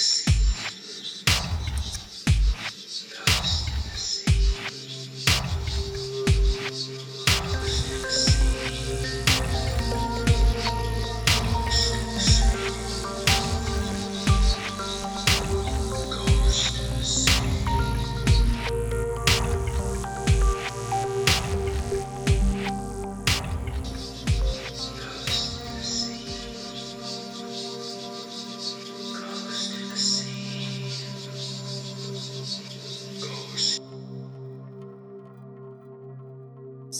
Yes.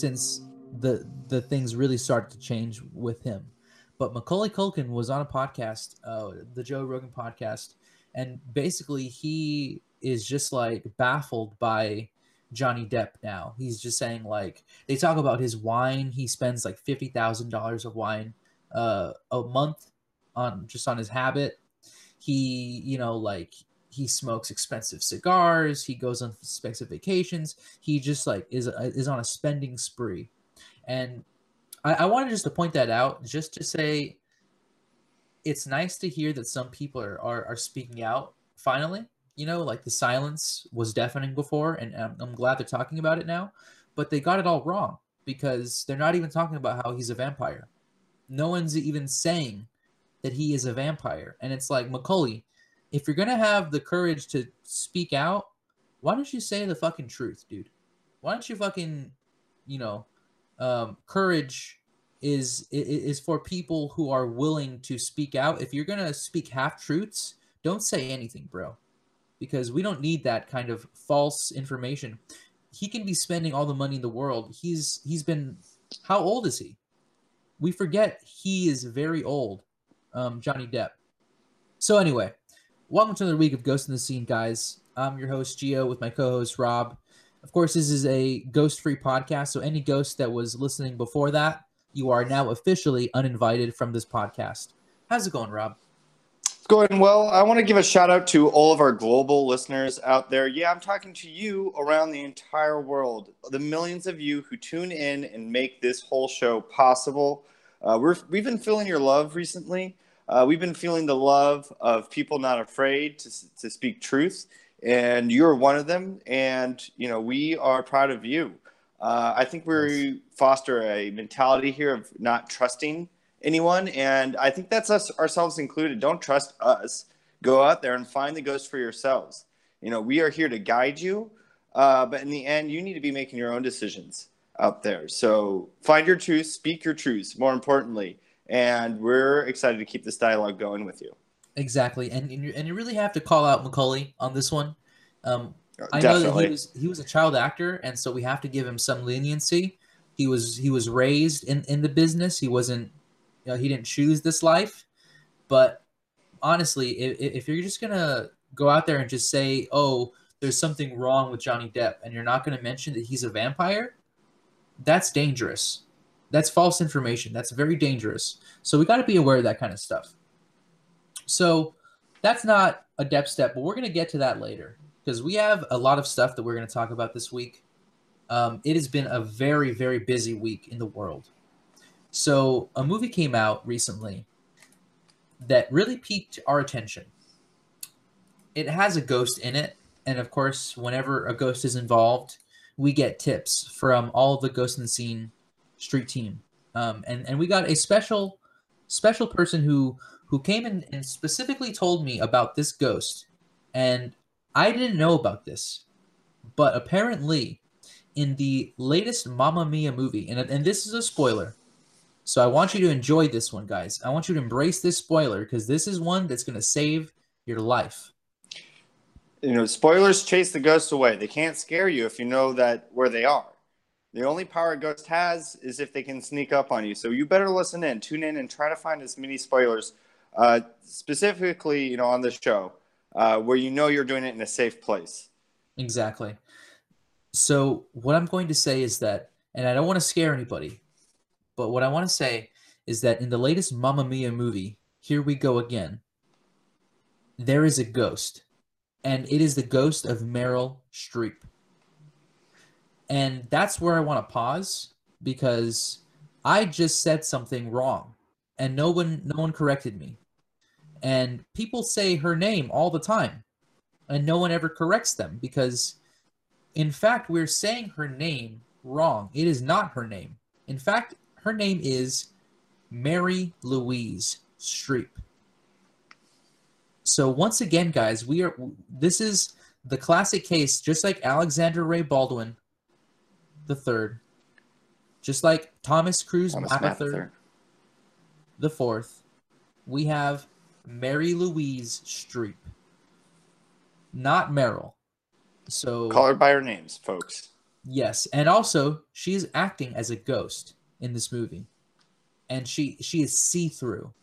Since the the things really started to change with him. But Macaulay Culkin was on a podcast, uh, the Joe Rogan podcast, and basically he is just like baffled by Johnny Depp now. He's just saying like they talk about his wine. He spends like fifty thousand dollars of wine uh, a month on just on his habit. He, you know, like he smokes expensive cigars he goes on expensive vacations he just like is uh, is on a spending spree. And I, I wanted just to point that out just to say it's nice to hear that some people are, are, are speaking out finally. You know like the silence was deafening before and I'm, I'm glad they're talking about it now but they got it all wrong because they're not even talking about how he's a vampire. No one's even saying that he is a vampire. And it's like macaulay if you're gonna have the courage to speak out, why don't you say the fucking truth, dude? Why don't you fucking, you know, um, courage is is for people who are willing to speak out. If you're gonna speak half truths, don't say anything, bro, because we don't need that kind of false information. He can be spending all the money in the world. He's he's been how old is he? We forget he is very old, um, Johnny Depp. So anyway, Welcome to another week of Ghost in the Scene, guys. I'm your host, Geo, with my co host, Rob. Of course, this is a ghost free podcast, so any ghost that was listening before that, you are now officially uninvited from this podcast. How's it going, Rob? It's going well. I want to give a shout out to all of our global listeners out there. Yeah, I'm talking to you around the entire world, the millions of you who tune in and make this whole show possible. Uh, we're, we've been feeling your love recently. Uh, we've been feeling the love of people not afraid to, to speak truth, and you're one of them. And you know we are proud of you. Uh, I think we foster a mentality here of not trusting anyone, and I think that's us ourselves included. Don't trust us. Go out there and find the ghost for yourselves. You know we are here to guide you, uh, but in the end, you need to be making your own decisions out there. So find your truth, speak your truths. More importantly and we're excited to keep this dialogue going with you. Exactly, and and you, and you really have to call out Macaulay on this one. Um, I know that he was he was a child actor, and so we have to give him some leniency. He was he was raised in in the business. He wasn't you know he didn't choose this life, but honestly, if, if you're just gonna go out there and just say, "Oh, there's something wrong with Johnny Depp," and you're not gonna mention that he's a vampire, that's dangerous that's false information. That's very dangerous. So we got to be aware of that kind of stuff. So that's not a depth step, but we're going to get to that later because we have a lot of stuff that we're going to talk about this week. Um, it has been a very, very busy week in the world. So a movie came out recently that really piqued our attention. It has a ghost in it. And of course, whenever a ghost is involved, we get tips from all the ghosts in the scene street team. Um, and and we got a special special person who who came in and specifically told me about this ghost, and I didn't know about this, but apparently, in the latest Mamma Mia movie, and and this is a spoiler, so I want you to enjoy this one, guys. I want you to embrace this spoiler because this is one that's going to save your life. You know, spoilers chase the ghosts away. They can't scare you if you know that where they are. The only power a ghost has is if they can sneak up on you. So you better listen in, tune in, and try to find as many spoilers, uh, specifically, you know, on this show, uh, where you know you're doing it in a safe place. Exactly. So what I'm going to say is that, and I don't want to scare anybody, but what I want to say is that in the latest Mamma Mia movie, Here We Go Again, there is a ghost, and it is the ghost of Meryl Streep. And that's where I want to pause because I just said something wrong and no one no one corrected me. and people say her name all the time, and no one ever corrects them because, in fact, we're saying her name wrong. It is not her name. In fact, her name is Mary Louise Streep. So once again, guys, we are. This is the classic case, just like Alexander Rae Baldwin, the third, just like Thomas Cruise Thomas Mather, Mather. the fourth. We have Mary Louise Streep, not Meryl. So Call her by her names, folks. Yes, and also she's acting as a ghost in this movie, and she she is see through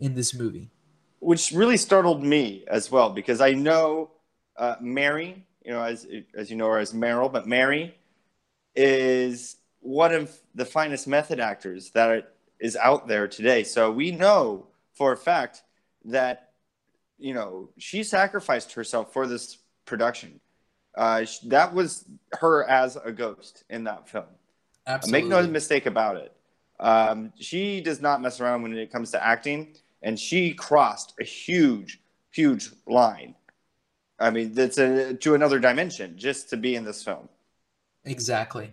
in this movie. which really startled me as well because I know uh, Mary, you know, as as you know her as Meryl, but Mary is one of the finest method actors that is out there today. So we know for a fact that you know she sacrificed herself for this production. Uh, that was her as a ghost in that film. Absolutely. Make no mistake about it. Um, she does not mess around when it comes to acting, and she crossed a huge, huge line. I mean, that's a, to another dimension just to be in this film. Exactly.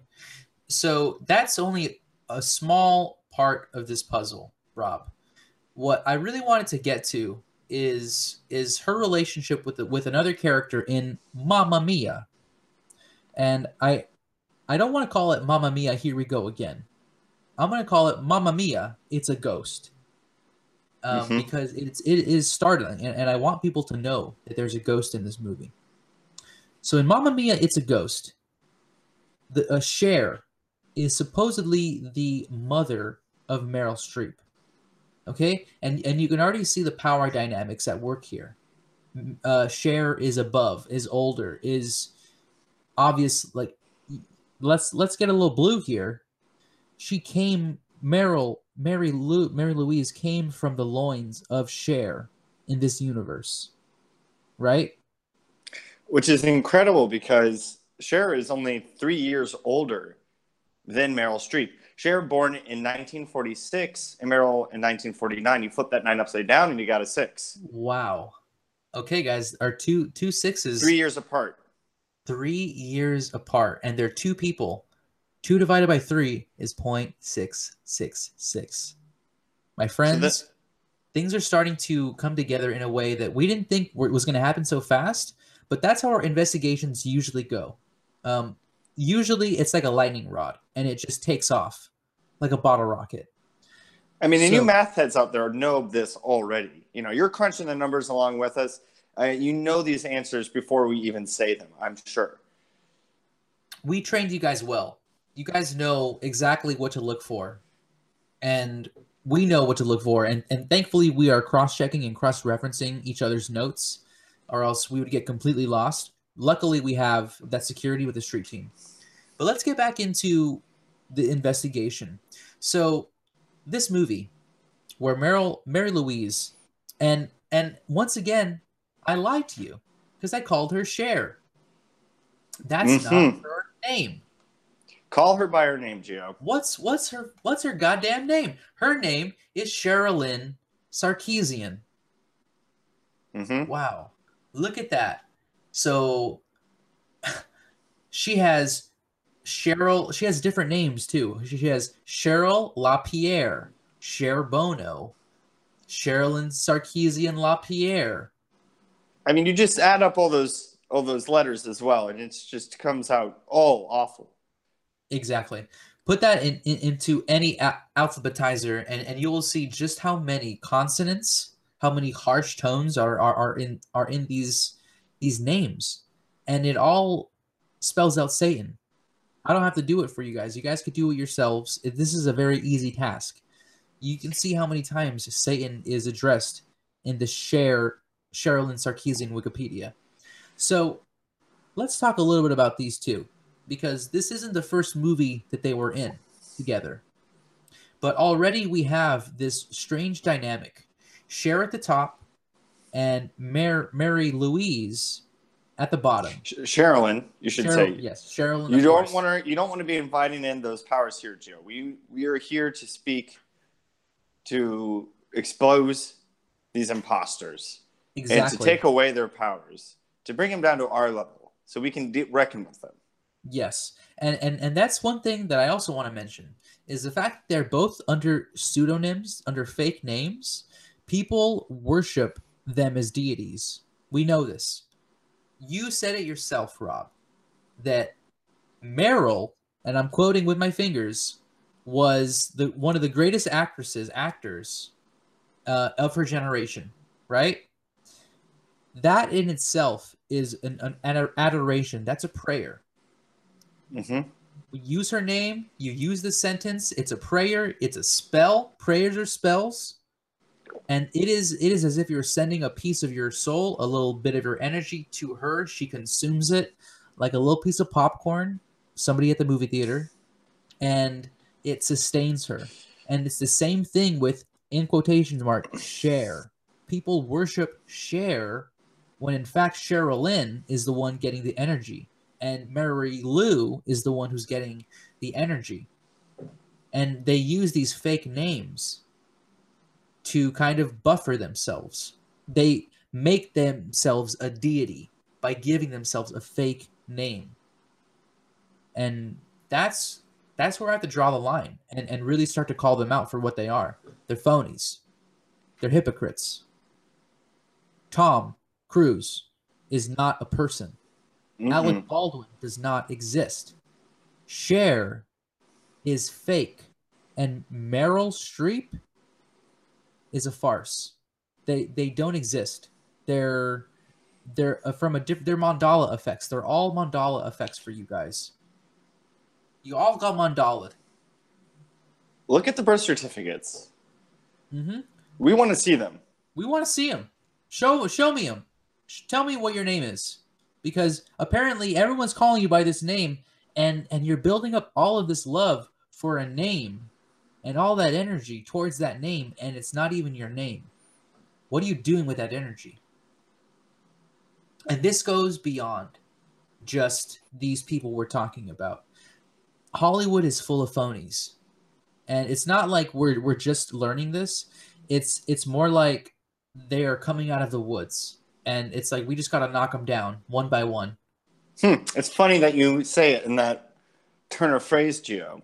So that's only a small part of this puzzle, Rob. What I really wanted to get to is is her relationship with the, with another character in Mamma Mia. And I I don't want to call it Mamma Mia, here we go again. I'm going to call it Mamma Mia, it's a ghost. Um, Mhm. because it's it is startling and, and I want people to know that there's a ghost in this movie. So in Mamma Mia, it's a ghost the a Cher is supposedly the mother of Meryl Streep. Okay, and and you can already see the power dynamics at work here. Uh, Cher is above, is older, is obvious. Like, let's let's get a little blue here. She came, Meryl, Mary Lou, Mary Louise came from the loins of Cher in this universe, right? Which is incredible because Cher is only three years older than Meryl Streep. Cher born in 1946 and Meryl in 1949. You flip that nine upside down and you got a six. Wow. Okay, guys, our two two sixes. Three years apart. three years apart, and they're two people. Two divided by three is 0.666. My friends, that- things are starting to come together in a way that we didn't think was going to happen so fast, but that's how our investigations usually go. Um, usually, it's like a lightning rod, and it just takes off like a bottle rocket. I mean, the So- you math heads out there know this already. You know, you're crunching the numbers along with us. Uh, you know these answers before we even say them, I'm sure. we trained you guys well. You guys know exactly what to look for, and we know what to look for. And and thankfully, we are cross checking and cross referencing each other's notes, or else we would get completely lost. Luckily, we have that security with the street team. But let's get back into the investigation. So, this movie, where Meryl Mary Louise, and and once again, I lied to you because I called her Cher. That's not Mhm. her name. Call her by her name, Gio. What's what's her what's her goddamn name? Her name is Cherilyn Sarkisian. hmm Wow. Look at that. So she has Cheryl she has different names too. She has Cheryl LaPiere, Cher Bono, Cherilyn Sarkisian LaPiere. I mean, you just add up all those all those letters as well, and it just comes out all awful. Exactly. Put that in, in into any a- alphabetizer, and, and you will see just how many consonants, how many harsh tones are, are, are in are in these these names, and it all spells out Satan. I don't have to do it for you guys. You guys could do it yourselves. This is a very easy task. You can see how many times Satan is addressed in the Cher Cherilyn Sarkisian Wikipedia. So let's talk a little bit about these two because this isn't the first movie that they were in together. But already we have this strange dynamic. Cher at the top and Mar- Mary Louise at the bottom. Sh- Cherilyn, you should Cheryl- say. yes, Cherilyn. You don't want to. You don't want to be inviting in those powers here, Joe. We we are here to speak, to expose these imposters Exactly. and to take away their powers, to bring them down to our level, so we can de- reckon with them. Yes, and and and that's one thing that I also want to mention is the fact that they're both under pseudonyms, under fake names. People worship them as deities. We know this. You said it yourself, Rob, that Meryl, and I'm quoting with my fingers, was the one of the greatest actresses, actors uh, of her generation. Right. That in itself is an, an, adoration. That's a prayer hmm we use her name you use the sentence it's a prayer it's a spell prayers are spells and it is it is as if you're sending a piece of your soul a little bit of your energy to her. She consumes it like a little piece of popcorn somebody at the movie theater and it sustains her. And it's the same thing with in quotations mark Cher people worship Cher when in fact Cherilyn is the one getting the energy and Mary Lou is the one who's getting the energy. And they use these fake names to kind of buffer themselves. They make themselves a deity by giving themselves a fake name. And that's that's where I have to draw the line and, and really start to call them out for what they are. They're phonies. They're hypocrites. Tom Cruise is not a person. Mm-hmm. Alec Baldwin does not exist. Cher is fake, and Meryl Streep is a farce. They they don't exist. They're they're uh, from a different. They're Mandela effects. They're all Mandela effects for you guys. You all got Mandela. Look at the birth certificates. Mm-hmm. We want to see them. We want to see them. Show show me them. Tell me what your name is, because apparently everyone's calling you by this name, and and you're building up all of this love for a name, and all that energy towards that name, and it's not even your name. What are you doing with that energy? And this goes beyond just these people we're talking about. Hollywood is full of phonies. And it's not like we're we're just learning this. It's it's more like they are coming out of the woods and it's like we just got to knock them down one by one. Hmm. It's funny that you say it in that turn of phrase, Gio.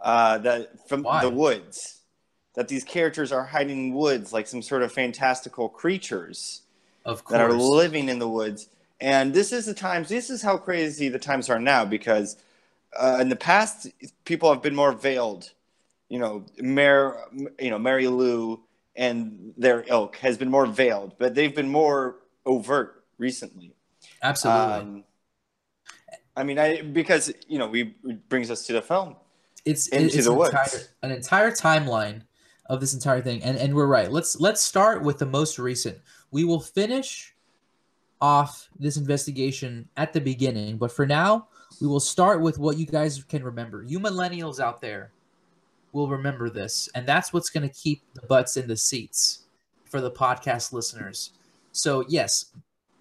Uh, that from Why? the woods, that these characters are hiding in woods like some sort of fantastical creatures Of course. that are living in the woods. And this is the times. This is how crazy the times are now because uh, in the past, people have been more veiled. You know, Mary, you know, Mary Lou and their ilk has been more veiled, but they've been more overt recently. Absolutely. Um, I mean, I because you know, we it brings us to the film. It's into it's the an woods. entire, an entire timeline of this entire thing. And and we're right. Let's let's start with the most recent. We will finish off this investigation at the beginning but for now we will start with what you guys can remember. You millennials out there will remember this and that's what's going to keep the butts in the seats for the podcast listeners. So yes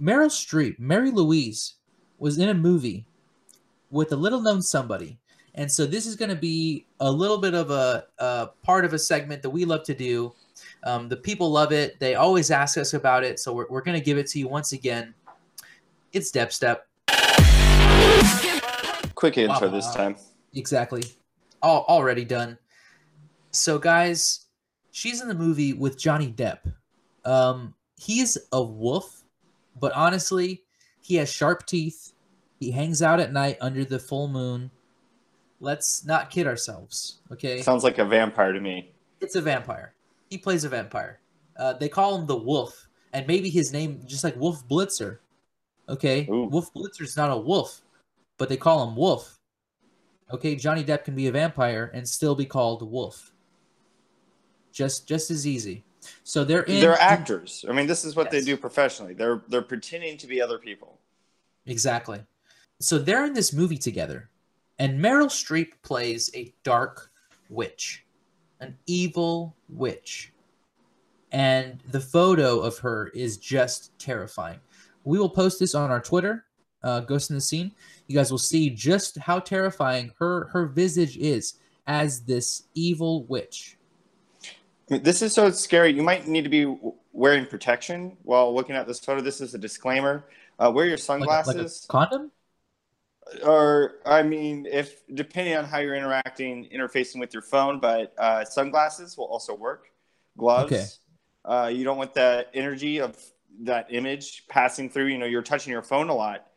meryl streep mary louise was in a movie with a little known somebody and so this is going to be a little bit of a, a part of a segment that we love to do. Um, the people love it. They always ask us about it. So we're, we're going to give it to you once again. It's Dep Step. Quick intro Wow. this time. Exactly. All, already done. So, guys, she's in the movie with Johnny Depp. Um, he's a wolf, but honestly, he has sharp teeth. He hangs out at night under the full moon. Let's not kid ourselves, okay? Sounds like a vampire to me. It's a vampire. He plays a vampire. Uh, they call him the Wolf, and maybe his name just like Wolf Blitzer. Okay, Ooh. Wolf Blitzer's not a wolf, but they call him Wolf. Okay, Johnny Depp can be a vampire and still be called Wolf. Just just as easy. So they're in. They're actors. I mean, this is what Yes. they do professionally. They're they're pretending to be other people. Exactly. So they're in this movie together, and Meryl Streep plays a dark witch, an evil witch. And the photo of her is just terrifying. We will post this on our Twitter, uh, Ghost in the Scene. You guys will see just how terrifying her her visage is as this evil witch. I mean, this is so scary. You might need to be wearing protection while looking at this photo. This is a disclaimer. Uh, wear your Like a, like a sunglasses, condom? Or I mean, if depending on how you're interacting, interfacing with your phone, but uh, sunglasses will also work. Gloves. Okay. Uh, you don't want that energy of that image passing through. You know, you're touching your phone a lot.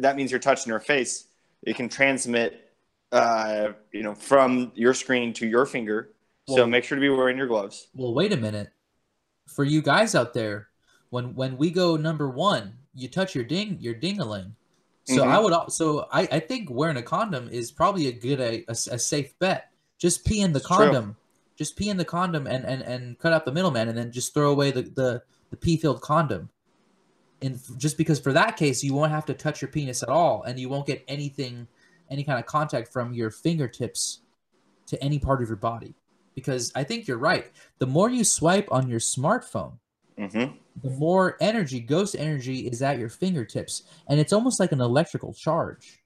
That means you're touching your face. It can transmit, uh, you know, from your screen to your finger. so make sure to be wearing your gloves. Well, wait a minute. For you guys out there, when when we go number one, you touch your ding your dingaling. So Mhm. I would so I, I think wearing a condom is probably a good a, a, a safe bet. Just pee in the It's true. condom. Just pee in the condom and, and, and cut out the middleman and then just throw away the, the, the pee filled condom. And just because for that case you won't have to touch your penis at all and you won't get anything any kind of contact from your fingertips to any part of your body. Because I think you're right. The more you swipe on your smartphone, Mm-hmm. the more energy, ghost energy, is at your fingertips. And it's almost like an electrical charge.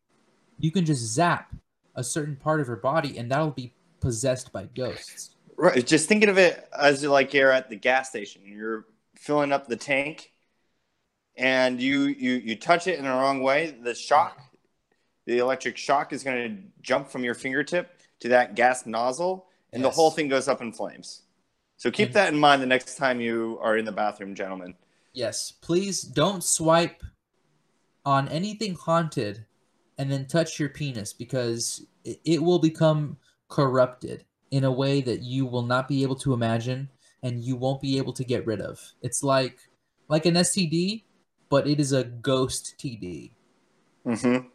You can just zap a certain part of your body, and that'll be possessed by ghosts. Right. Just thinking of it as like you're at the gas station. You're filling up the tank, and you you you touch it in the wrong way. The shock, the electric shock, is going to jump from your fingertip to that gas nozzle, and the whole thing goes up in flames. So keep that in mind the next time you are in the bathroom, gentlemen. Yes, please don't swipe on anything haunted and then touch your penis because it, will become corrupted in a way that you will not be able to imagine and you won't be able to get rid of. It's like like an STD, but it is a ghost TD. Mm-hmm.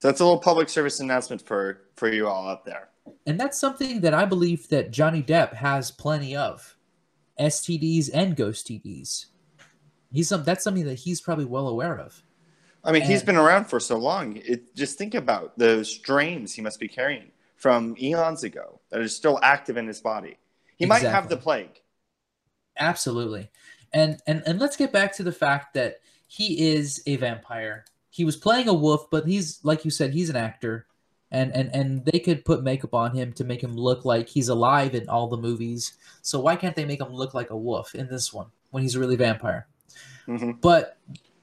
So that's a little public service announcement for for you all out there. And that's something that I believe that Johnny Depp has plenty of. STDs and ghost TDs. He's some that's something that he's probably well aware of. I mean, he's been around for so long. It, just think about the strains he must be carrying from eons ago that are still active in his body. He might have the plague. Absolutely. And and and let's get back to the fact that he is a vampire. He was playing a wolf, but he's like you said, he's an actor. And and and they could put makeup on him to make him look like he's alive in all the movies. So why can't they make him look like a wolf in this one when he's really a vampire? hmm But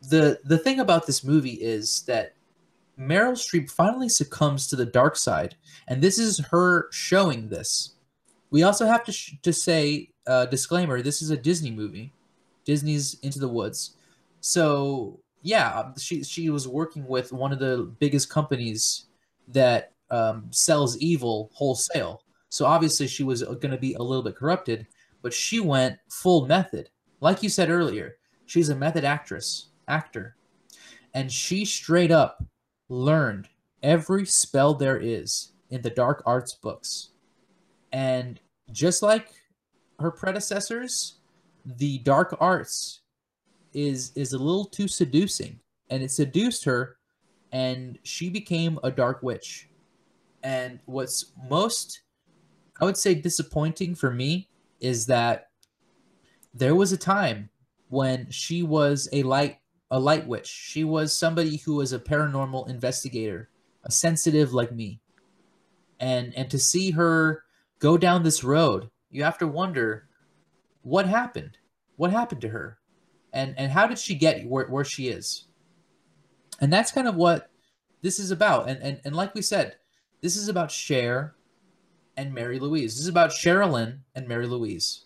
the the thing about this movie is that Meryl Streep finally succumbs to the dark side, and this is her showing this. We also have to sh- to say uh, disclaimer: this is a Disney movie, Disney's Into the Woods. So yeah, she she was working with one of the biggest companies that um, sells evil wholesale. So obviously she was going to be a little bit corrupted, but she went full method. Like you said earlier, she's a method actress, actor, and she straight up learned every spell there is in the dark arts books. And just like her predecessors, the dark arts is is a little too seducing and it seduced her and she became a dark witch. And what's most I would say disappointing for me is that there was a time when she was a light a light witch. She was somebody who was a paranormal investigator, a sensitive like me. And and to see her go down this road, you have to wonder what happened. What happened to her? And and how did she get where, where she is? And that's kind of what this is about. And and, and like we said, this is about Cher and Mary Louise. This is about Cherilyn and Mary Louise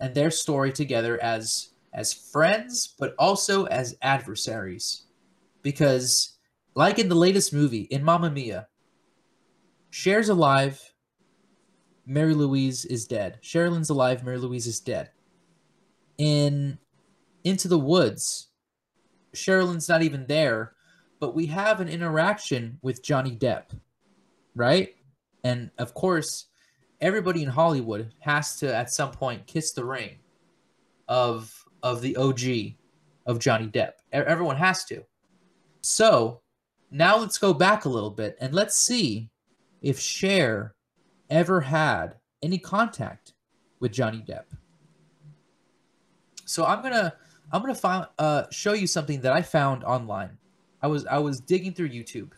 and their story together as as friends but also as adversaries because like in the latest movie in Mamma Mia Cher's alive Mary Louise is dead Cherilyn's alive Mary Louise is dead in Into the Woods Cherilyn's not even there but we have an interaction with Johnny Depp right and of course everybody in Hollywood has to at some point kiss the ring of of the OG of Johnny Depp. Everyone has to. So now let's go back a little bit and let's see if Cher ever had any contact with Johnny Depp. So I'm gonna I'm gonna find, uh, show you something that I found online. I was I was digging through YouTube,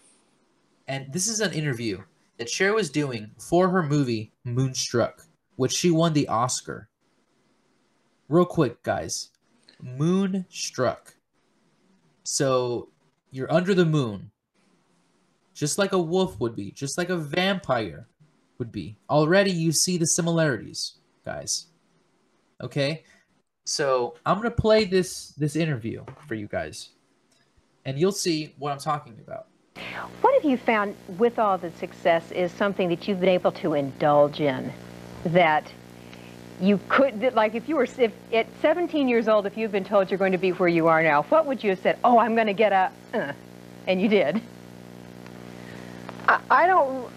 and this is an interview that Cher was doing for her movie Moonstruck, which she won the Oscar. real quick, guys. Moonstruck. So you're under the moon, just like a wolf would be, just like a vampire would be. Already you see the similarities, guys. Okay? So I'm gonna play this this interview for you guys, and you'll see what I'm talking about. What have you found with all the success is something that you've been able to indulge in that you could, that, like if you were, if at 17 years old, if you'd been told you're going to be where you are now, what would you have said? Oh, I'm going to get a, uh, and you did. I, I don't,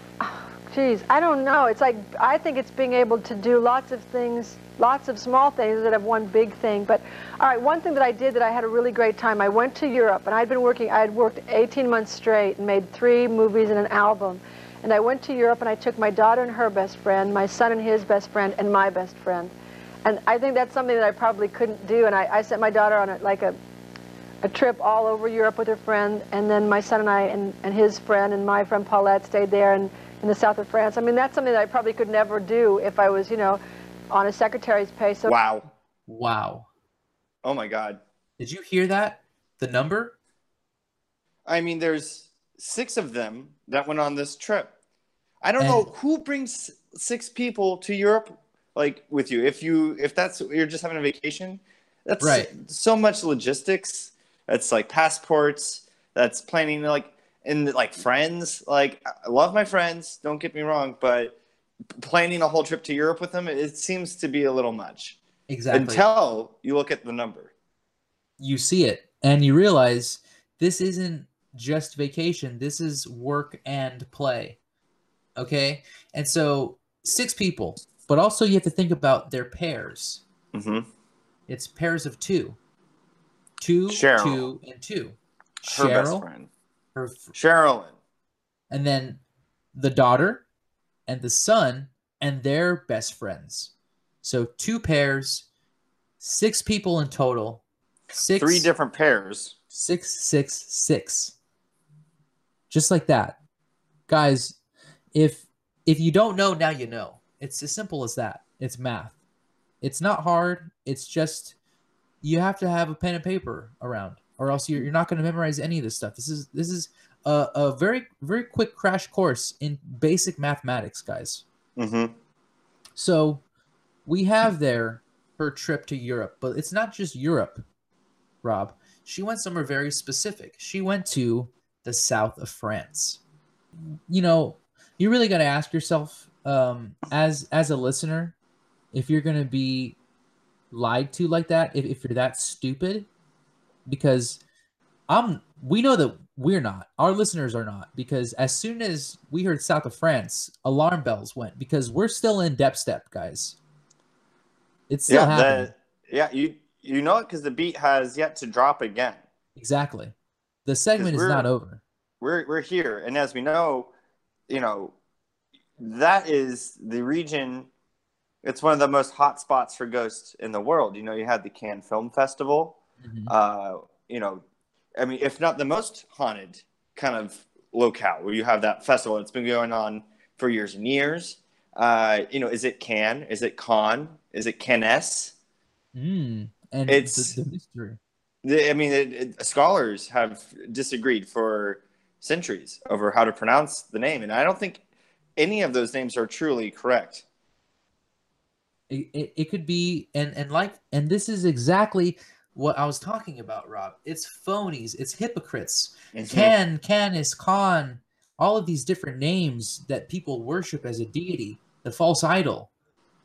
geez, I don't know. It's like, I think it's being able to do lots of things, lots of small things that have one big thing. But, all right, one thing that I did that I had a really great time, I went to Europe, and I'd been working, I had worked 18 months straight and made three movies and an album. And I went to Europe and I took my daughter and her best friend, my son and his best friend, and my best friend. And I think that's something that I probably couldn't do. And I, I sent my daughter on a, like a, a trip all over Europe with her friend. And then my son and I and, and his friend and my friend Paulette stayed there in, in the south of France. I mean, that's something that I probably could never do if I was, you know, on a secretary's pay. So Wow. Wow. Oh my God. Did you hear that? The number? I mean, there's six of them that went on this trip. I don't And- know who brings six people to Europe like with you. If you if that's you're just having a vacation, that's Right. so much logistics. That's like passports. That's planning like and like friends. Like I love my friends. Don't get me wrong, but planning a whole trip to Europe with them, it seems to be a little much Exactly. until you look at the number. you see it and you realize this isn't just vacation this is work and play okay and so six people but also you have to think about their pairs Mm-hmm. it's pairs of two two Cheryl. two and two Her best cheryl friend, her Cherilyn. and then the daughter and the son and their best friends. So two pairs six people in total six Three different pairs. six six six. Just like that. Guys if if you don't know now you know. It's as simple as that. It's math. It's not hard. It's just you have to have a pen and paper around or else you're, you're not going to memorize any of this stuff this is this is a, a very very quick crash course in basic mathematics guys hmm so we have there her trip to Europe, but it's not just Europe, Rob. She went somewhere very specific. She went to the south of France. You know, you really got to ask yourself, um, as as a listener, if you're gonna be lied to like that, if, if you're that stupid, because I'm we know that we're not. Our listeners are not because as soon as we heard south of France, alarm bells went because we're still in depth step, guys. It's still Yeah, happening. the, yeah, you you know it because the beat has yet to drop again. Exactly. The segment is not over. We're we're here, and as we know, you know, that is the region. It's one of the most hot spots for ghosts in the world. You know, you had the Cannes Film Festival. Mhm. Uh, you know, I mean, if not the most haunted kind of locale, where you have that festival. that's been going on for years and years. Uh, you know, is it Can? Is it Con? Is it Cannes? Mm. And It's- the, the mystery. The- I mean, it, it, scholars have disagreed for centuries over how to pronounce the name, and I don't think any of those names are truly correct. It, it, it could be and and like and this is exactly what I was talking about, Rob. It's phonies, it's hypocrites. Mhm. Can, Canis, Khan, all of these different names that people worship as a deity, the false idol,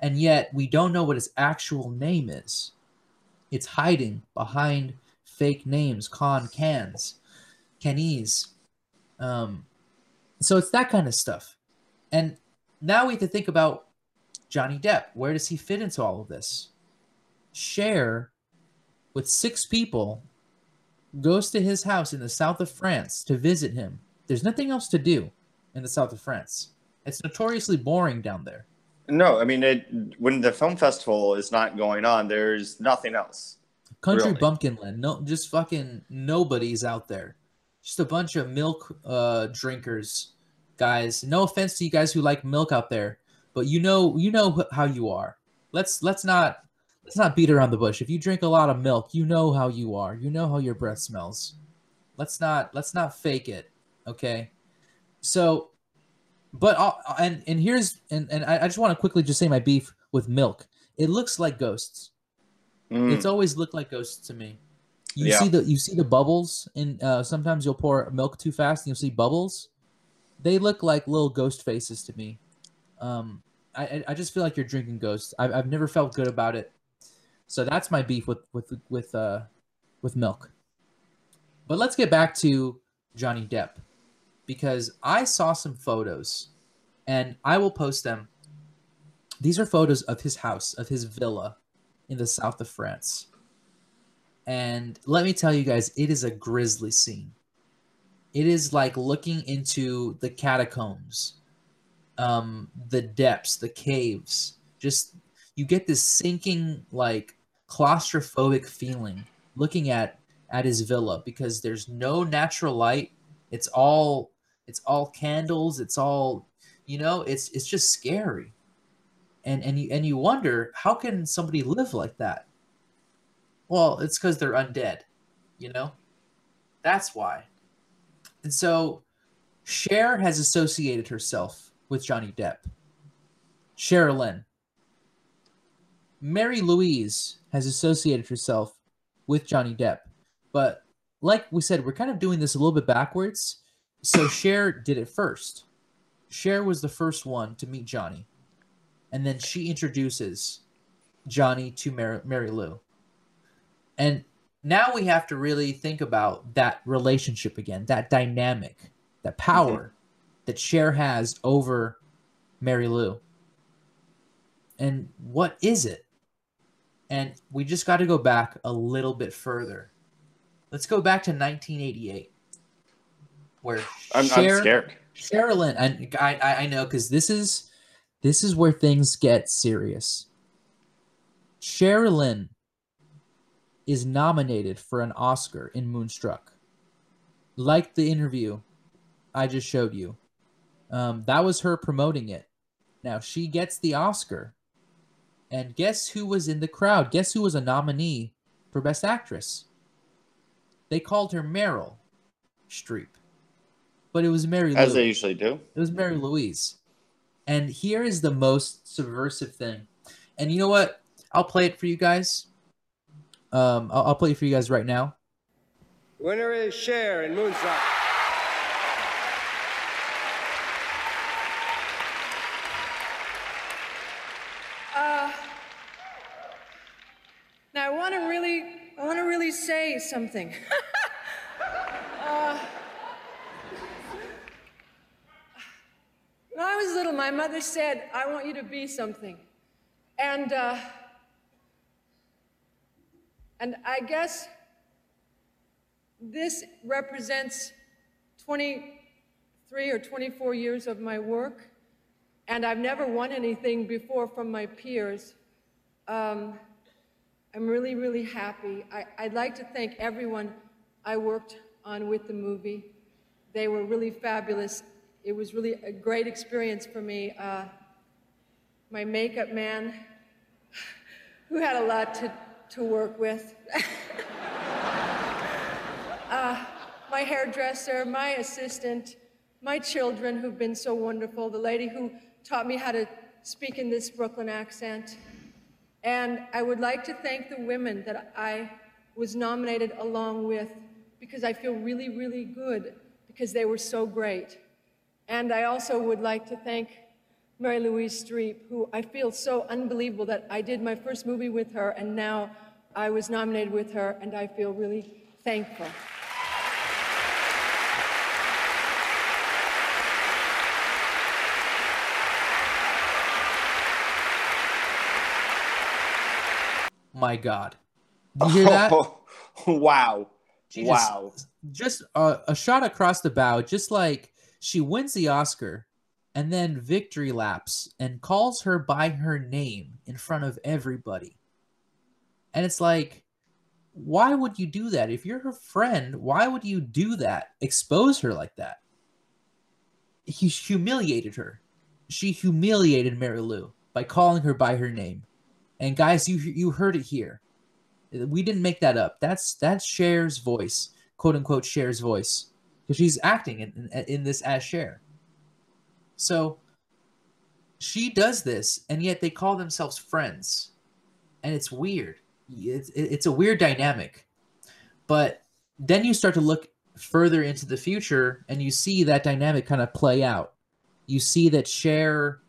and yet we don't know what its actual name is. It's hiding behind fake names, Khan, Cans, Canis. Um, so it's that kind of stuff. And now we have to think about Johnny Depp. Where does he fit into all of this? Cher, with six people, goes to his house in the south of France to visit him. There's nothing else to do in the south of France. It's notoriously boring down there. No, I mean, it, when the film festival is not going on, there's nothing else. Country Really? bumpkinland. No, just fucking nobody's out there. Just a bunch of milk uh, drinkers, guys. No offense to you guys who like milk out there, but you know, you know how you are. Let's let's not let's not beat around the bush. If you drink a lot of milk, you know how you are. You know how your breath smells. Let's not let's not fake it, okay? So, but uh, and and here's and and I, I just want to quickly just say my beef with milk. It looks like ghosts. Mm. It's always looked like ghosts to me. You Yeah. see the you see the bubbles, and uh, sometimes you'll pour milk too fast, and you'll see bubbles. They look like little ghost faces to me. Um, I I- I just feel like you're drinking ghosts. I've I've never felt good about it. So that's my beef with with with uh with milk. But let's get back to Johnny Depp because I saw some photos, and I will post them. These are photos of his house, of his villa in the south of France. And let me tell you guys, it is a grisly scene. It is like looking into the catacombs, um, the depths, the caves. Just you get this sinking, like claustrophobic feeling looking at at his villa because there's no natural light. It's all it's all candles. It's all you know. It's it's just scary and and you and you wonder how can somebody live like that well it's because they're undead you know that's why and so Cher has associated herself with Johnny Depp Cherilyn Mary Louise has associated herself with Johnny Depp but like we said we're kind of doing this a little bit backwards so Cher did it first Cher was the first one to meet Johnny and then she introduces Johnny to Mary, Mary Lou. And now we have to really think about that relationship again, that dynamic, that power mm-hmm. that Cher has over Mary Lou. And what is it? And we just got to go back a little bit further. Let's go back to 1988, where I'm, Cher, I'm scared. Cherilyn, and I, I, I know because this is this is where things get serious. Cherilyn is nominated for an Oscar in Moonstruck. Like the interview I just showed you, um, that was her promoting it. Now she gets the Oscar, and guess who was in the crowd? Guess who was a nominee for Best Actress? They called her Meryl Streep, but it was Mary. As Lou. they usually do. It was Mary Louise. And here is the most subversive thing. And you know what? I'll play it for you guys. Um, I'll, I'll play it for you guys right now. Winner is Cher in Moonstruck. Now I want to really, I want to something. Uh, when I was little, my mother said, "I want you to be something," and uh, and I guess this represents 23 or 24 years of my work, and I've never won anything before from my peers. Um, I'm really, really happy. I, I'd like to thank everyone I worked on with the movie. They were really fabulous. It was really a great experience for me. Uh, my makeup man, who had a lot to, to work with. uh, my hairdresser, my assistant, my children who've been so wonderful, the lady who taught me how to speak in this Brooklyn accent. And I would like to thank the women that I was nominated along with because I feel really, really good because they were so great. And I also would like to thank Mary Louise Streep, who I feel so unbelievable that I did my first movie with her and now I was nominated with her and I feel really thankful. My God. Do you hear that? Oh, wow. She just- wow. just a, a shot across the bow, just like she wins the Oscar and then victory laps and calls her by her name in front of everybody. And it's like, why would you do that? If you're her friend, why would you do that? Expose her like that. He humiliated her. She humiliated Mary Lou by calling her by her name. And guys, you you heard it here. We didn't make that up. That's that's Cher's voice, quote unquote Cher's voice, because she's acting in, in in this as Cher. So she does this, and yet they call themselves friends, and it's weird. It's it's a weird dynamic, but then you start to look further into the future, and you see that dynamic kind of play out. You see that Cher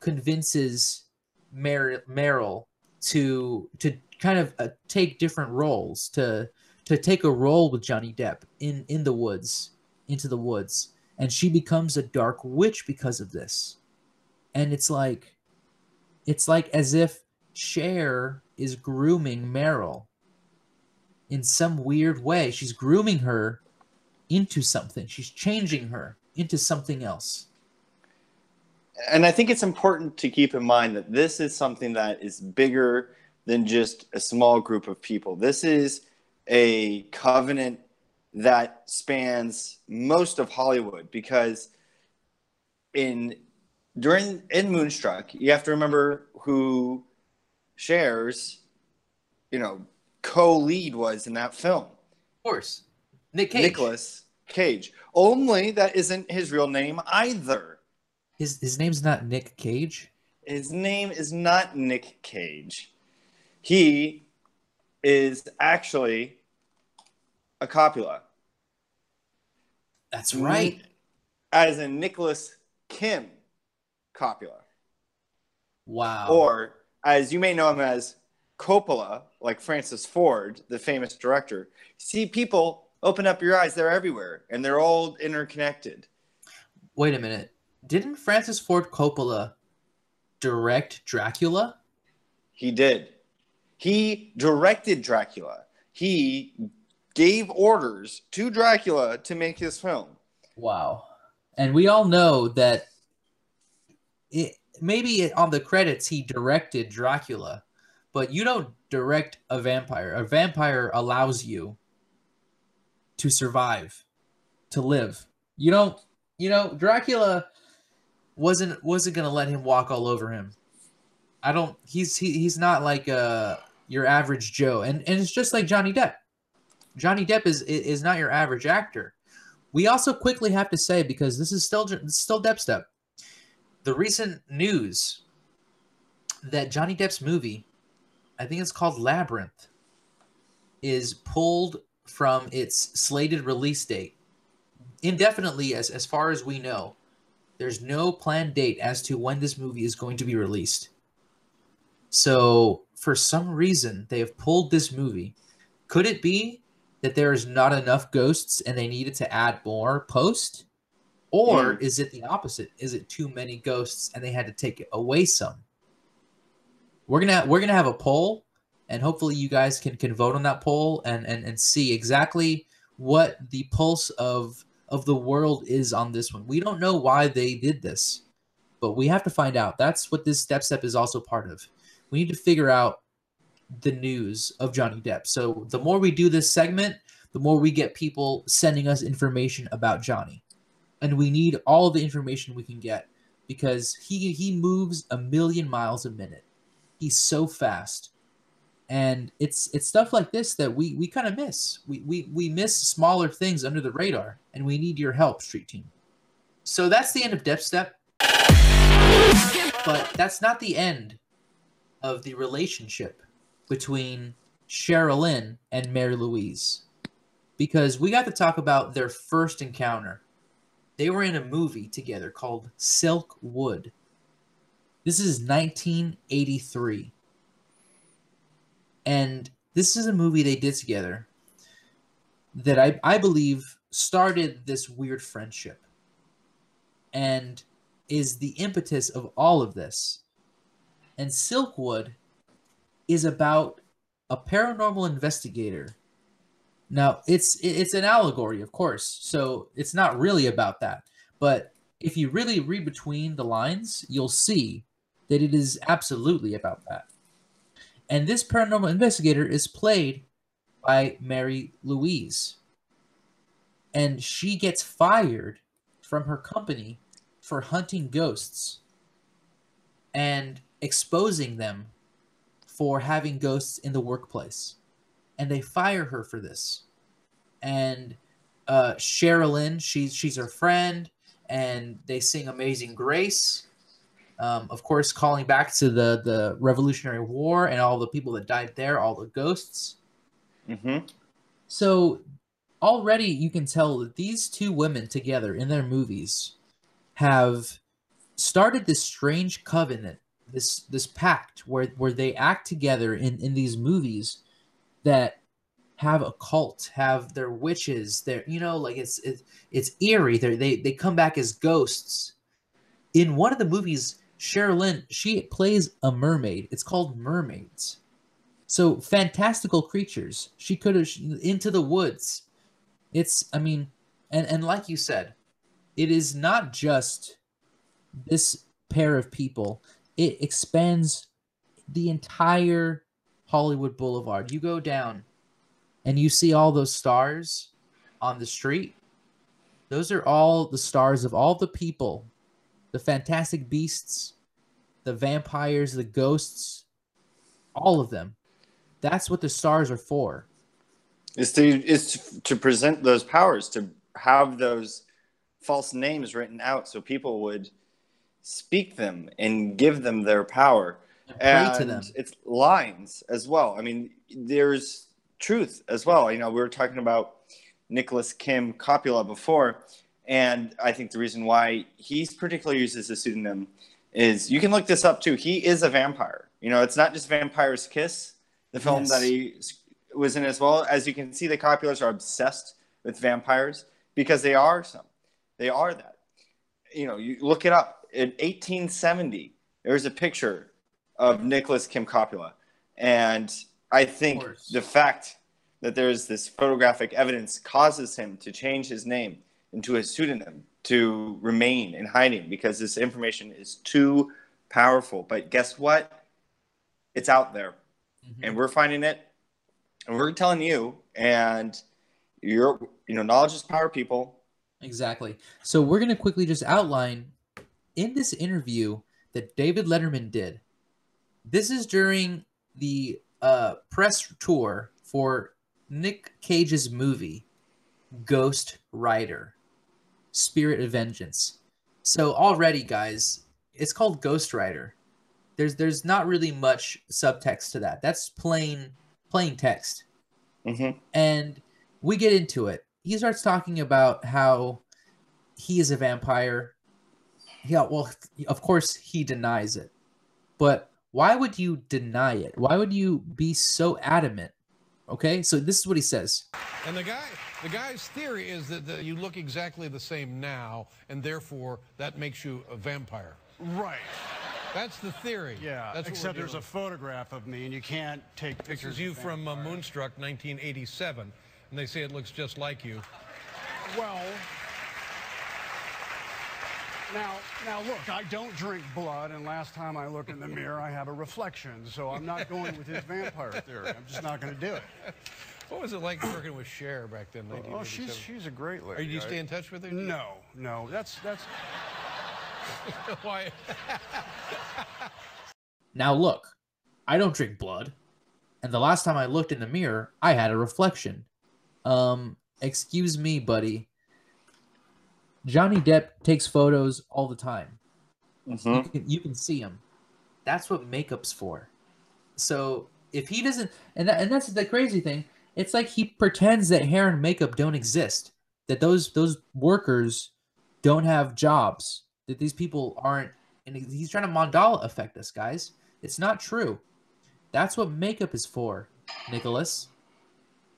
convinces Mer- Meryl to to kind of uh, take different roles to to take a role with Johnny Depp in in the woods into the woods. And she becomes a dark witch because of this. And it's like it's like as if Cher is grooming Meryl in some weird way. She's grooming her into something. She's changing her into something else and I think it's important to keep in mind that this is something that is bigger than just a small group of people. This is a covenant that spans most of Hollywood because in during in Moonstruck, you have to remember who Cher's, you know, co-lead was in that film. Of course. Nick Cage. Nicholas Cage. Only that isn't his real name either. His his name's not Nick Cage. His name is not Nick Cage. He is actually a Coppola. That's right. As in Nicholas Kim Coppola. Wow. Or as you may know him as Coppola, like Francis Ford, the famous director. See people open up your eyes, they're everywhere and they're all interconnected. Wait a minute. Didn't Francis Ford Coppola direct Dracula? He did. He directed Dracula. He gave orders to Dracula to make his film. Wow. And we all know that it maybe on the credits he directed Dracula, but you don't direct a vampire. A vampire allows you to survive, to live. You don't, you know, Dracula wasn't wasn't to let him walk all over him. I don't he's he, he's not like uh your average Joe. And and it's just like Johnny Depp. Johnny Depp is is not your average actor. We also quickly have to say because this is still still Depp step. The recent news that Johnny Depp's movie, I think it's called Labyrinth, is pulled from its slated release date indefinitely as as far as we know. There's no planned date as to when this movie is going to be released. So, for some reason, they have pulled this movie. Could it be that there is not enough ghosts and they needed to add more post? Or Hmm. is it the opposite? Is it too many ghosts and they had to take away some? We're gonna we're gonna have a poll, and hopefully you guys can can vote on that poll and and, and see exactly what the pulse of of the world is on this one. We don't know why they did this, but we have to find out. That's what this step step is also part of. We need to figure out the news of Johnny Depp. So the more we do this segment, the more we get people sending us information about Johnny. And we need all the information we can get because he he moves a million miles a minute. He's so fast. And it's it's stuff like this that we we kind of miss. We, we we miss smaller things under the radar and we need your help, Street Team. So that's the end of Depp Step. But that's not the end of the relationship between Cherilyn and Mary Louise. Because we got to talk about their first encounter. They were in a movie together called Silkwood. This is 1983. And this is a movie they did together that I, I believe started this weird friendship and is the impetus of all of this. And Silkwood is about a paranormal investigator. Now, it's it's an allegory, of course, so it's not really about that. But if you really read between the lines, you'll see that it is absolutely about that. And this paranormal investigator is played by Mary Louise. And she gets fired from her company for hunting ghosts and exposing them for having ghosts in the workplace, and they fire her for this. And uh, Cherilyn, she's she's her friend, and they sing "Amazing Grace." Um, of course, calling back to the the Revolutionary War and all the people that died there, all the ghosts. Mm-hmm. So already you can tell that these two women together in their movies have started this strange covenant, this this pact where where they act together in in these movies that have a cult, have their witches, their you know like it's it's, it's eerie. They they they come back as ghosts. In one of the movies, Cherilyn she plays a mermaid. It's called Mermaids. So fantastical creatures. She could have into the woods. It's I mean, and and like you said, it is not just this pair of people. It expands the entire Hollywood Boulevard. You go down and you see all those stars on the street. Those are all the stars of all the people, the fantastic beasts, the vampires, the ghosts, all of them. That's what the stars are for. Is to is to present those powers to have those false names written out so people would speak them and give them their power and pray to them. it's lines as well i mean there's truth as well you know we were talking about nicholas kim coppola before and i think the reason why he's particularly uses a pseudonym is you can look this up too. He is a vampire. You know it's not just vampire's kiss the film Yes. that he was in as well. As you can see the Coppolas are obsessed with vampires because they are some. They are that. You know you look it up. In 1870 there was a picture of nicholas kim coppola. And i think the fact that there's this photographic evidence causes him to change his name into a pseudonym to remain in hiding because this information is too powerful. But guess what? It's out there. And we're finding it. And we're telling you and you're you know knowledge is power people. Exactly. So we're going to quickly just outline in this interview that David Letterman did. This is during the uh, press tour for Nick Cage's movie Ghost Rider Spirit of Vengeance. So already guys, it's called Ghost Rider. There's there's not really much subtext to that. That's plain plain text hmm and we get into it. He starts talking about how he is a vampire. Yeah, well, of course he denies it. But why would you deny it? Why would you be so adamant? Okay, so this is what he says. And the guy, the guy's theory is that, that you look exactly the same now, and therefore that makes you a vampire. Right. That's the theory. Yeah. That's what except we're there's a photograph of me, and you can't take pictures. This is you of from uh. Moonstruck, 1987, and they say it looks just like you. Well. Now, now look, I don't drink blood, and last time I look in the mirror, I have a reflection. So I'm not going with his vampire theory. I'm just not going to do it. What was it like working with Cher back then? Oh, she's she's a great lady. Are you I- stay in touch with her? No, no. That's that's. Why? Now look, I don't drink blood. And the last time I looked in the mirror, I had a reflection. Um, excuse me, buddy. Johnny Depp takes photos all the time. Mm-hmm. You can, you can see him. That's what makeup's for. So if he doesn't, and that, and that's the crazy thing. It's like he pretends that hair and makeup don't exist. That those those workers don't have jobs. That these people aren't. And he's trying to Mandela affect us, guys. It's not true. That's what makeup is for, Nicholas.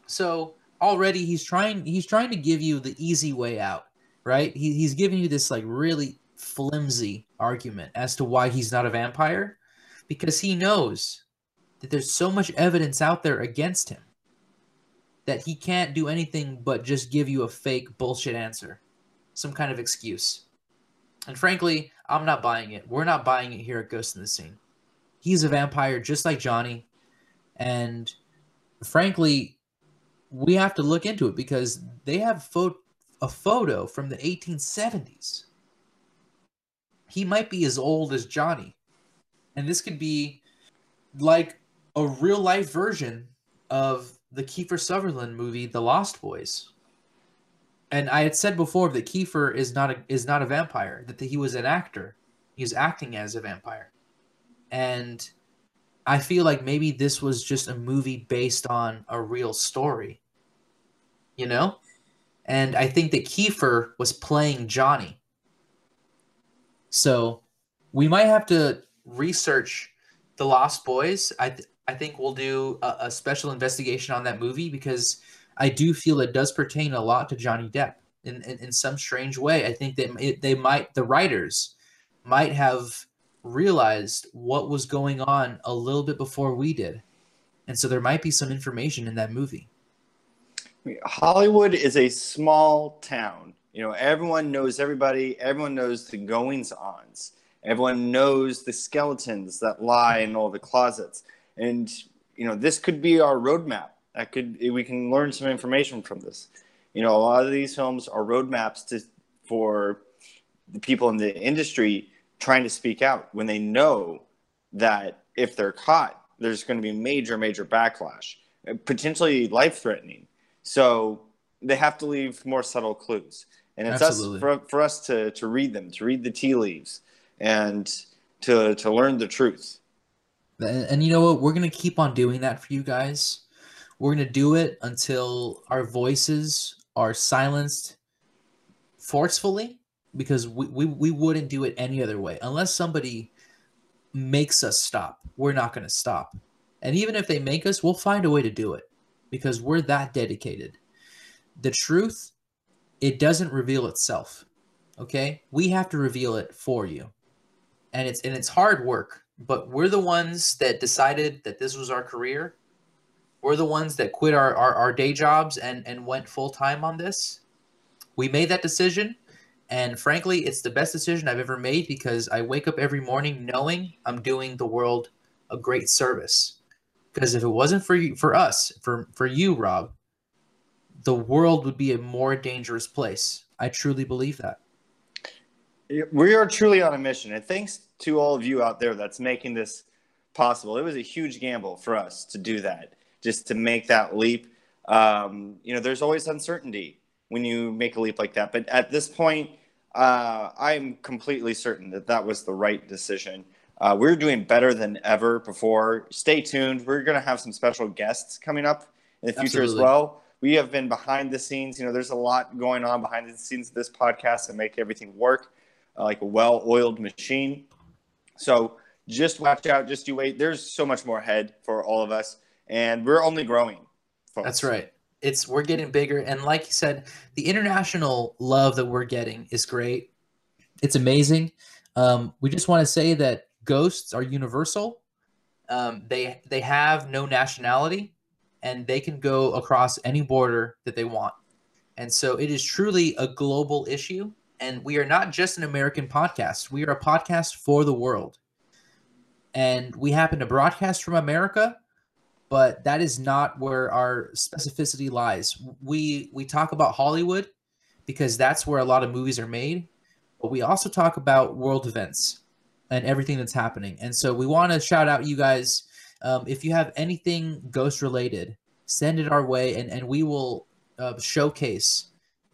So already he's trying. He's trying to give you the easy way out, right? He, he's giving you this like really flimsy argument as to why he's not a vampire because he knows that there's so much evidence out there against him that he can't do anything but just give you a fake bullshit answer, some kind of excuse. And frankly, I'm not buying it. We're not buying it here at Ghost in the Scene. He's a vampire just like Johnny. And frankly, we have to look into it because they have pho- a photo from the 1870s. He might be as old as Johnny. And this could be like a real life version of the Kiefer Sutherland movie, The Lost Boys. And I had said before that Kiefer is not a is not a vampire; that he was an actor. He was acting as a vampire, and I feel like maybe this was just a movie based on a real story. You know, and I think that Kiefer was playing Johnny. So we might have to research the Lost Boys. I th- I think we'll do a, a, special investigation on that movie because I do feel it does pertain a lot to Johnny Depp in in, in some strange way. I think that it, they might the writers might have realized what was going on a little bit before we did, and so there might be some information in that movie. Hollywood is a small town. You know, everyone knows everybody. Everyone knows the goings ons. Everyone knows the skeletons that lie in all the closets. And you know, this could be our roadmap. That could we can learn some information from this. You know, a lot of these films are roadmaps to for the people in the industry trying to speak out when they know that if they're caught, there's going to be major, major backlash, potentially life threatening. So they have to leave more subtle clues. And it's Absolutely. us for, for us to, to read them, to read the tea leaves and to, to learn the truth. And, and you know what? We're going to keep on doing that for you guys. We're going to do it until our voices are silenced forcefully because we, we, we wouldn't do it any other way. Unless somebody makes us stop, we're not going to stop. And even if they make us, we'll find a way to do it because we're that dedicated. The truth, it doesn't reveal itself. Okay? We have to reveal it for you. And it's and it's hard work, but we're the ones that decided that this was our career. We're the ones that quit our, our, our day jobs and, and went full time on this. We made that decision and frankly, it's the best decision I've ever made because I wake up every morning knowing I'm doing the world a great service. Because if it wasn't for you, for us, for for you, Rob, the world would be a more dangerous place. I truly believe that. We are truly on a mission, and thanks to all of you out there that's making this possible. It was a huge gamble for us to do that, just to make that leap. Um, you know, there's always uncertainty when you make a leap like that, but at this point, uh, I'm completely certain that that was the right decision. Uh, we're doing better than ever before. Stay tuned. We're going to have some special guests coming up in the future Absolutely. as well. We have been behind the scenes. You know, there's a lot going on behind the scenes of this podcast to make everything work uh, like a well-oiled machine. So just watch out. Just you wait. There's so much more ahead for all of us, and we're only growing. Folks. That's right it's we're getting bigger and like you said the international love that we're getting is great it's amazing um, we just want to say that ghosts are universal. Um, they they have no nationality and they can go across any border that they want. And so it is truly a global issue. And we are not just an american podcast. We are a podcast for the world. And we happen to broadcast from america but that is not where our specificity lies. We we talk about Hollywood because that's where a lot of movies are made, but we also talk about world events and everything that's happening. And so we want to shout out you guys. Um, if you have anything ghost related, send it our way, and and we will uh, showcase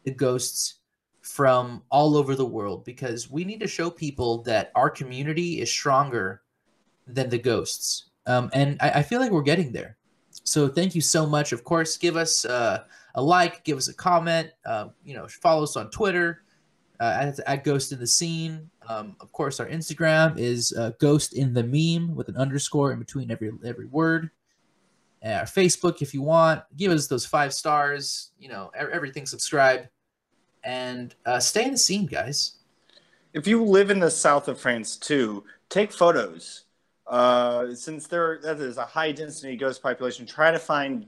the ghosts from all over the world because we need to show people that our community is stronger than the ghosts um, and I, I, feel like we're getting there. So thank you so much. Of course, give us uh, a like, give us a comment. Uh, you know, follow us on Twitter uh, at, at Ghost in the Scene. Um, of course, our Instagram is uh, Ghost in the Meme with an underscore in between every every word. And our Facebook, if you want, give us those five stars. You know, everything. Subscribe and uh, stay in the scene, guys. If you live in the south of France too, take photos uh, since there that is a high density ghost population, try to find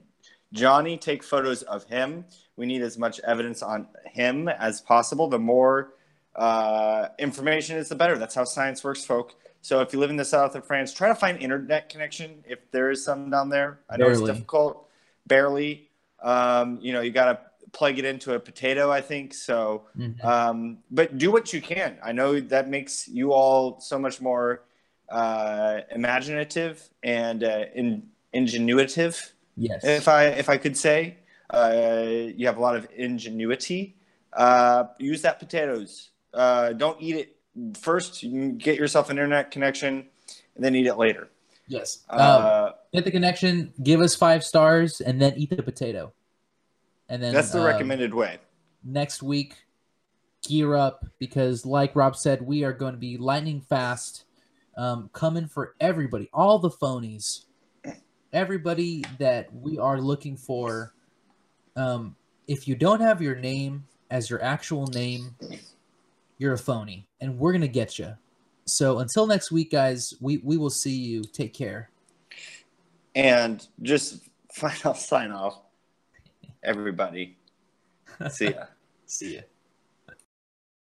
Johnny, take photos of him. We need as much evidence on him as possible. The more uh, information is, the better. That's how science works, folk. So if you live in the south of France, try to find internet connection if there is some down there. I know Barely. it's difficult, barely. Um, you know, you got to plug it into a potato, I think. So, mm-hmm. um, but do what you can. I know that makes you all so much more uh, imaginative and uh, in ingenuitive. Yes. If I if I could say, uh, you have a lot of ingenuity. Uh, use that potatoes. Uh, don't eat it first. You can get yourself an internet connection, and then eat it later. yes. Um, Uh, get the connection. Give us five stars, and then eat the potato. And then that's the um, recommended way. next week gear up because like rob said we are going to be lightning fast um, coming for everybody all the phonies everybody that we are looking for um, if you don't have your name as your actual name you're a phony and we're going to get you so until next week guys we, we will see you take care And just final sign off, everybody. See ya. see ya